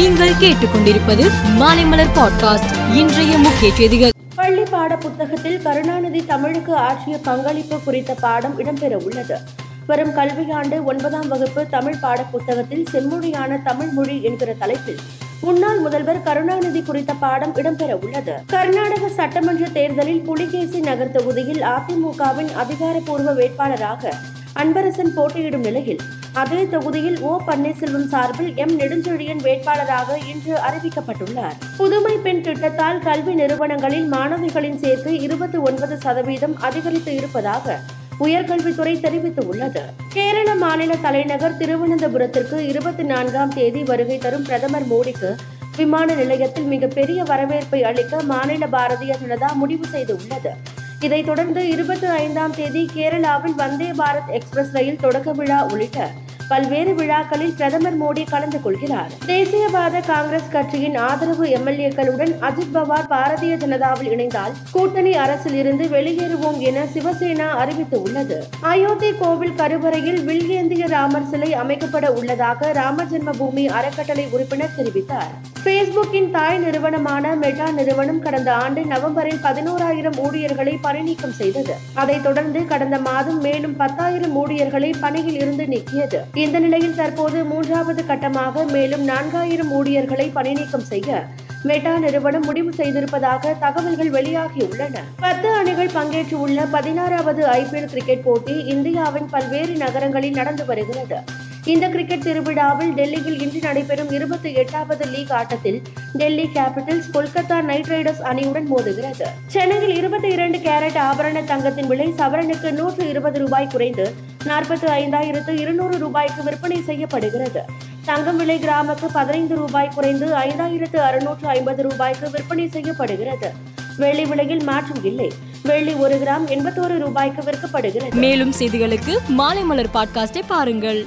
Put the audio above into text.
நீங்கள் கேட்டுக்கொண்டிருப்பது மாலைமலர் பாட்காஸ்ட். இன்றைய முக்கிய செய்திகள். பள்ளி பாட புத்தகத்தில் கருணாநிதி தமிழுக்கு ஆற்றிய பங்களிப்பு குறித்த பாடம் இடம்பெற உள்ளது. வரும் கல்வியாண்டு ஒன்பதாம் வகுப்பு தமிழ் பாட புத்தகத்தில் செம்மொழியான தமிழ் மொழி என்கிற தலைப்பில் முன்னாள் முதல்வர் கருணாநிதி குறித்த பாடம் இடம்பெற உள்ளது. கர்நாடக சட்டமன்ற தேர்தலில் புலிகேசி நகர் தொகுதியில் அதிமுகவின் அதிகாரப்பூர்வ வேட்பாளராக அன்பரசன் போட்டியிடும் நிலையில் அதே தொகுதியில் ஓ பன்னீர்செல்வம் சார்பில் எம் நெடுஞ்செழியன் வேட்பாளராக இன்று அறிவிக்கப்பட்டுள்ளார். புதுமை பெண் திட்டத்தால் கல்வி நிறுவனங்களில் மாணவிகளின் சேர்க்கை இருபத்தி ஒன்பது சதவீதம் அதிகரித்து இருப்பதாக உயர்கல்வித்துறை தெரிவித்துள்ளது. கேரள மாநில தலைநகர் திருவனந்தபுரத்திற்கு இருபத்தி நான்காம் தேதி வருகை தரும் பிரதமர் மோடிக்கு விமான நிலையத்தில் மிகப்பெரிய வரவேற்பை அளிக்க மாநில பாரதிய ஜனதா முடிவு செய்துள்ளது. இதைத் தொடர்ந்து இருபத்தி ஐந்தாம் தேதி கேரளாவில் வந்தே பாரத் எக்ஸ்பிரஸ் ரயில் தொடக்க விழா உள்ளிட்ட பல்வேறு விழாக்களில் பிரதமர் மோடி கலந்து கொள்கிறார். தேசியவாத காங்கிரஸ் கட்சியின் ஆதரவு எம்எல்ஏக்களுடன் அஜித் பவார் பாரதிய ஜனதாவில் இணைந்தால் கூட்டணி அரசில் இருந்து வெளியேறுவோம் என சிவசேனா அறிவித்துள்ளது. அயோத்தி கோவில் கருவறையில் வில்கேந்திய ராமர் சிலை அமைக்கப்பட உள்ளதாக ராம ஜென்மபூமி அறக்கட்டளை உறுப்பினர் தெரிவித்தார். பேஸ்புக்கின் தாய் நிறுவனமான மெட்டா நிறுவனம் கடந்த ஆண்டு நவம்பரில் பதினோராயிரம் ஊழியர்களை பணிநீக்கம் செய்தது. அதைத் தொடர்ந்து கடந்த மாதம் மேலும் பத்தாயிரம் ஊழியர்களை பணியில் இருந்து நீக்கியது. இந்த நிலையில் தற்போது மூன்றாவது கட்டமாக மேலும் நான்காயிரம் ஊழியர்களை பணிநீக்கம் செய்ய மெட்டா நிறுவனம் முடிவு செய்திருப்பதாக தகவல்கள் வெளியாகியுள்ளன. பத்து அணிகள் பங்கேற்றுள்ள பதினாறாவது ஐபிஎல் கிரிக்கெட் போட்டி இந்தியாவின் பல்வேறு நகரங்களில் நடந்து வருகிறது. இந்த கிரிக்கெட் திருவிழாவில் டெல்லியில் இன்று நடைபெறும் இருபத்தி எட்டாவது லீக் ஆட்டத்தில் Delhi Capitals Kolkata Knight Riders அணியுடன் மோதுகிறது. சென்னையில் இருபத்தி இரண்டு கேரட் ஆபரண தங்கத்தின் விலை சவரனுக்கு நூற்று இருபது ரூபாய் குறைந்து நாற்பத்தி ஐந்தாயிரத்து இருநூறு ரூபாய்க்கு விற்பனை செய்யப்படுகிறது. தங்கம் விலை கிராமுக்கு பதினைந்து ரூபாய் குறைந்து ஐந்தாயிரத்து அறுநூற்று ஐம்பது ரூபாய்க்கு விற்பனை செய்யப்படுகிறது. வெள்ளி விலையில் மாற்றம் இல்லை. வெள்ளி ஒரு கிராம் எண்பத்தோரு ரூபாய்க்கு விற்கப்படுகிறது. மேலும் செய்திகளுக்கு மாலை மலர் பாட்காஸ்டை பாருங்கள்.